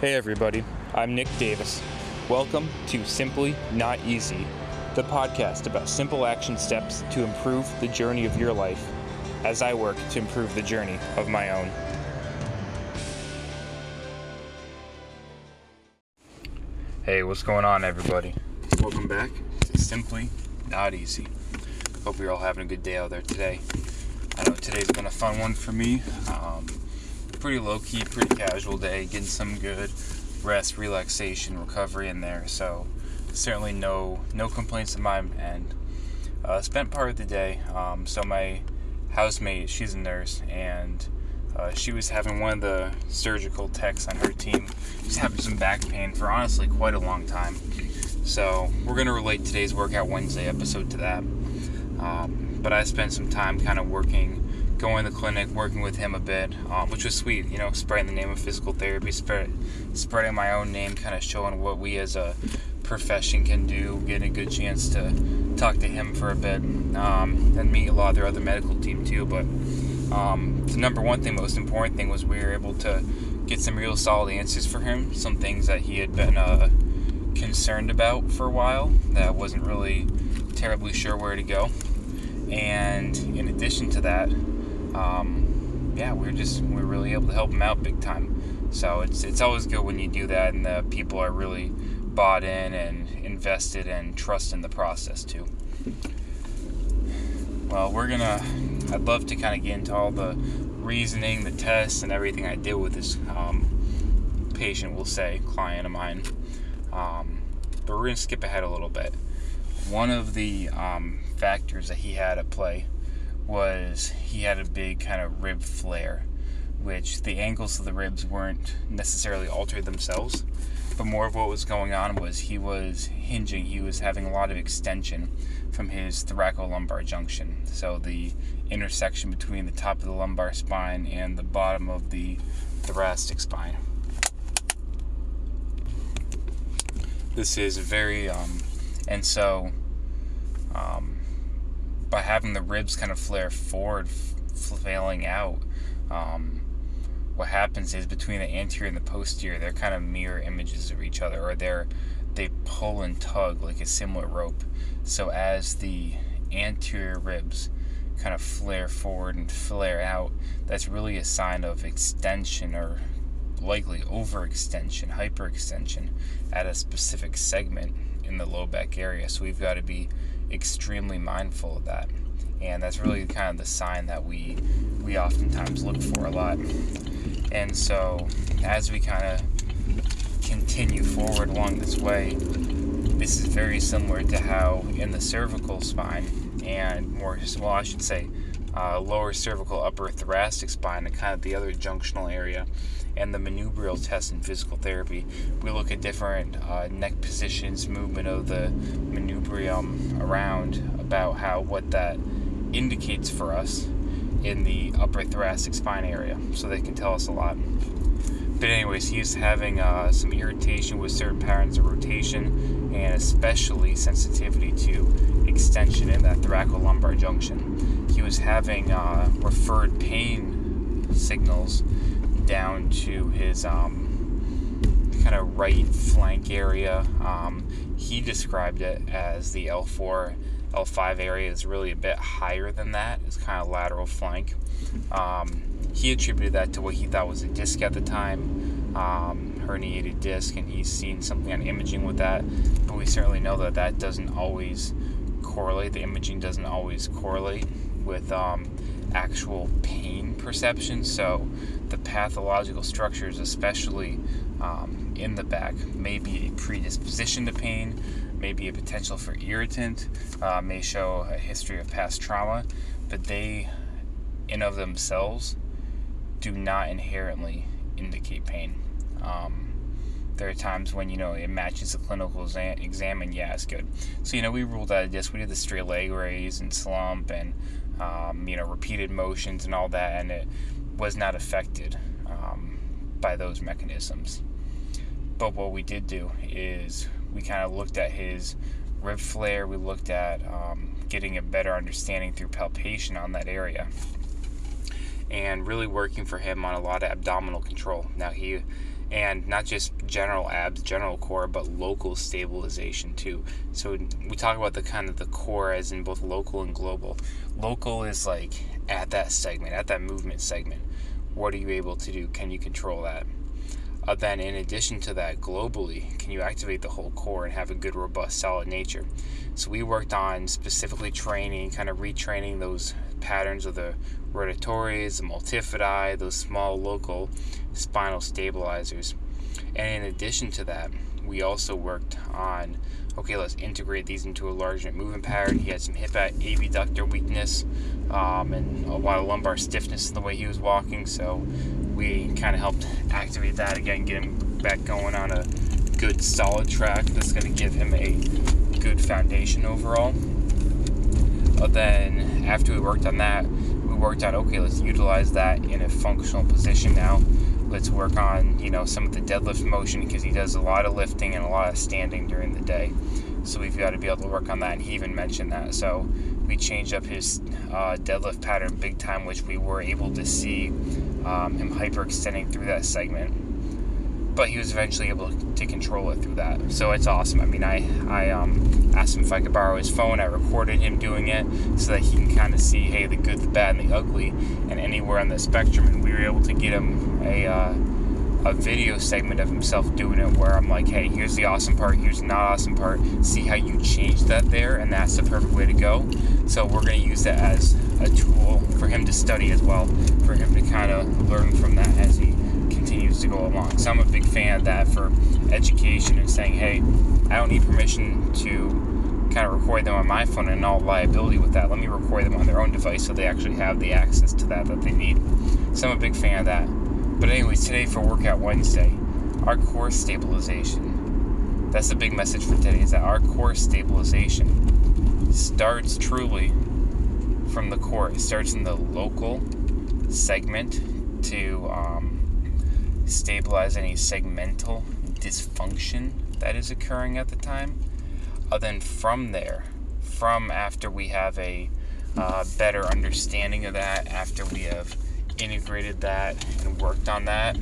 Hey everybody, I'm Nick Davis. Welcome to Simply Not Easy, the podcast about simple action steps to improve the journey of your life as I work to improve the journey of my own. Hey, what's going on, everybody? Welcome back to Simply Not Easy. Hope you're all having a good day out there today. I know today's been a fun one for me. Um, pretty low key, pretty casual day, getting some good rest, relaxation, recovery in there. So certainly no no complaints on my end. Uh, spent part of the day. Um, so my housemate, she's a nurse, and uh, she was having one of the surgical techs on her team. She's having some back pain for honestly quite a long time. So we're gonna relate today's Workout Wednesday episode to that. Um, but I spent some time kind of working going to the clinic, working with him a bit, um, which was sweet. You know, spreading the name of physical therapy, spread, spreading my own name, kind of showing what we as a profession can do, getting a good chance to talk to him for a bit, um, and meet a lot of their other medical team too. But um, the number one thing, most important thing, was we were able to get some real solid answers for him. Some things that he had been uh, concerned about for a while that wasn't really terribly sure where to go. And in addition to that, um, yeah, we're just we're really able to help them out big time. So it's it's always good when you do that, and the people are really bought in and invested and trust in the process too. Well, we're gonna. I'd love to kind of get into all the reasoning, the tests, and everything I did with this um, patient. We'll say client of mine, um, but we're gonna skip ahead a little bit. One of the um, factors that he had at play was he had a big kind of rib flare, which the angles of the ribs weren't necessarily altered themselves, but more of what was going on was he was hinging, he was having a lot of extension from his thoracolumbar junction. So the intersection between the top of the lumbar spine and the bottom of the thoracic spine. This is very, um, and so um, by having the ribs kind of flare forward, flailing out, um, what happens is between the anterior and the posterior, they're kind of mirror images of each other, or they're they pull and tug like a similar rope. So as the anterior ribs kind of flare forward and flare out, that's really a sign of extension or likely overextension, hyperextension at a specific segment in the low back area. So we've got to be extremely mindful of that. And that's really kind of the sign that we we oftentimes look for a lot. And so as we kind of continue forward along this way, this is very similar to how in the cervical spine and more well I should say uh, lower cervical upper thoracic spine and kind of the other junctional area and the manubrial test in physical therapy. We look at different uh, neck positions, movement of the manubrium around, about how what that indicates for us in the upper thoracic spine area. So they can tell us a lot. But anyways, he's having uh, some irritation with certain patterns of rotation and especially sensitivity to extension in that thoracolumbar junction. He was having uh, referred pain signals down to his um, kind of right flank area. Um, he described it as the L4, L5 area is really a bit higher than that. It's kind of lateral flank. Um, he attributed that to what he thought was a disc at the time, um, herniated disc, and he's seen something on imaging with that. But we certainly know that that doesn't always correlate. The imaging doesn't always correlate with um, actual pain perception. So the pathological structures, especially um, in the back, may be a predisposition to pain, may be a potential for irritant, uh, may show a history of past trauma, but they, in of themselves, do not inherently indicate pain. Um, there are times when you know it matches the clinical exam, and yeah, it's good. So you know we ruled out disc. We did the straight leg raise and slump, and um, you know repeated motions and all that, and it was not affected um, by those mechanisms. But what we did do is we kind of looked at his rib flare. We looked at um, getting a better understanding through palpation on that area and really working for him on a lot of abdominal control. Now he and not just general abs, general core, but local stabilization too. So we talk about the kind of the core as in both local and global. Local is like at that segment, at that movement segment. What are you able to do? Can you control that? Uh, then, in addition to that, globally, can you activate the whole core and have a good, robust, solid nature? So, we worked on specifically training, kind of retraining those patterns of the rotatores, the multifidi, those small local spinal stabilizers. And in addition to that, we also worked on okay, let's integrate these into a larger movement pattern. He had some hip abductor weakness um, and a lot of lumbar stiffness in the way he was walking, so we kind of helped activate that again, get him back going on a good solid track that's going to give him a good foundation overall. But then after we worked on that, we worked on okay, let's utilize that in a functional position now. Let's work on you know some of the deadlift motion because he does a lot of lifting and a lot of standing during the day. So we've got to be able to work on that. And he even mentioned that. So we changed up his uh, deadlift pattern big time, which we were able to see um, him hyperextending through that segment. But he was eventually able to control it through that. So it's awesome. I mean, I, I um, asked him if I could borrow his phone. I recorded him doing it so that he can kind of see, hey, the good, the bad, and the ugly, and anywhere on the spectrum. And we were able to get him a. Uh, a video segment of himself doing it where I'm like, hey, here's the awesome part, here's the not awesome part. See how you change that there, and that's the perfect way to go. So we're going to use that as a tool for him to study as well, for him to kind of learn from that as he continues to go along. So I'm a big fan of that for education and saying, hey, I don't need permission to kind of record them on my phone and all liability with that. Let me record them on their own device so they actually have the access to that that they need. So I'm a big fan of that. But anyways, today for Workout Wednesday, our core stabilization. That's the big message for today is that our core stabilization starts truly from the core. It starts in the local segment to um, stabilize any segmental dysfunction that is occurring at the time. Uh, then from there, from after we have a uh, better understanding of that, after we have integrated that and worked on that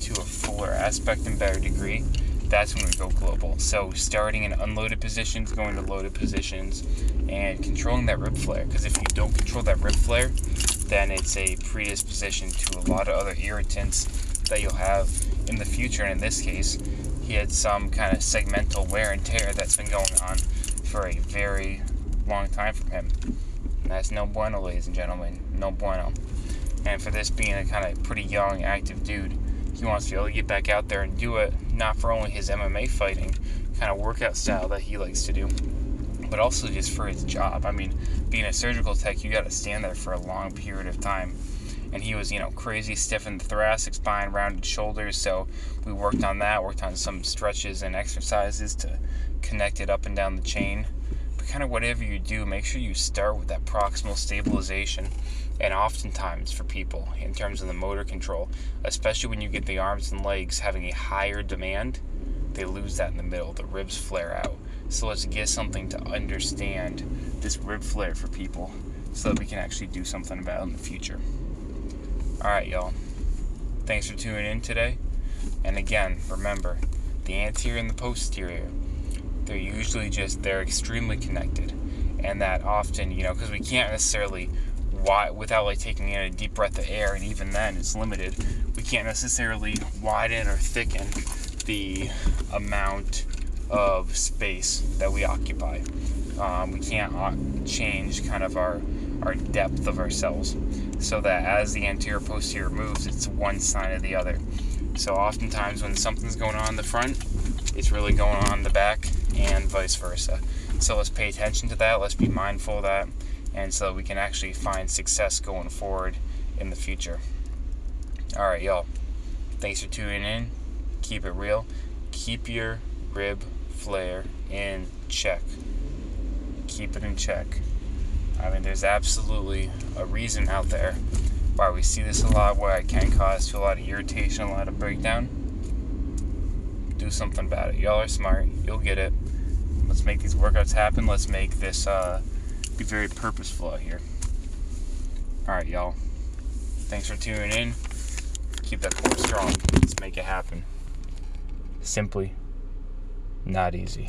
to a fuller aspect and better degree, that's when we go global. So starting in unloaded positions, going to loaded positions, and controlling that rib flare. Because if you don't control that rib flare, then it's a predisposition to a lot of other irritants that you'll have in the future. And in this case, he had some kind of segmental wear and tear that's been going on for a very long time for him. And that's no bueno, ladies and gentlemen. No bueno. And for this being a kind of pretty young, active dude, he wants to be able to get back out there and do it, not for only his MMA fighting kind of workout style that he likes to do, but also just for his job. I mean, being a surgical tech, you got to stand there for a long period of time. And he was, you know, crazy stiff in the thoracic spine, rounded shoulders. So we worked on that, worked on some stretches and exercises to connect it up and down the chain. But kind of whatever you do, make sure you start with that proximal stabilization and oftentimes for people in terms of the motor control, especially when you get the arms and legs having a higher demand, they lose that in the middle. The ribs flare out. So let's get something to understand this rib flare for people so that we can actually do something about it in the future. All right, y'all. Thanks for tuning in today. And again, remember, the anterior and the posterior, they're usually just, they're extremely connected. And that often, you know, because we can't necessarily without like taking in a deep breath of air, and even then it's limited. We can't necessarily widen or thicken the amount of space that we occupy. Um, we can't uh, change kind of our our depth of our cells, so that as the anterior posterior moves, it's one side or the other. So oftentimes when something's going on in the front, it's really going on in the back, and vice versa. So let's pay attention to that. Let's be mindful of that and so that we can actually find success going forward in the future. All right, y'all. Thanks for tuning in. Keep it real. Keep your rib flare in check. Keep it in check. I mean, there's absolutely a reason out there why we see this a lot, why it can cause a lot of irritation, a lot of breakdown. Do something about it. Y'all are smart. You'll get it. Let's make these workouts happen. Let's make this uh, be very purposeful out here. Alright, y'all. Thanks for tuning in. Keep that core strong. Let's make it happen. simply not easy.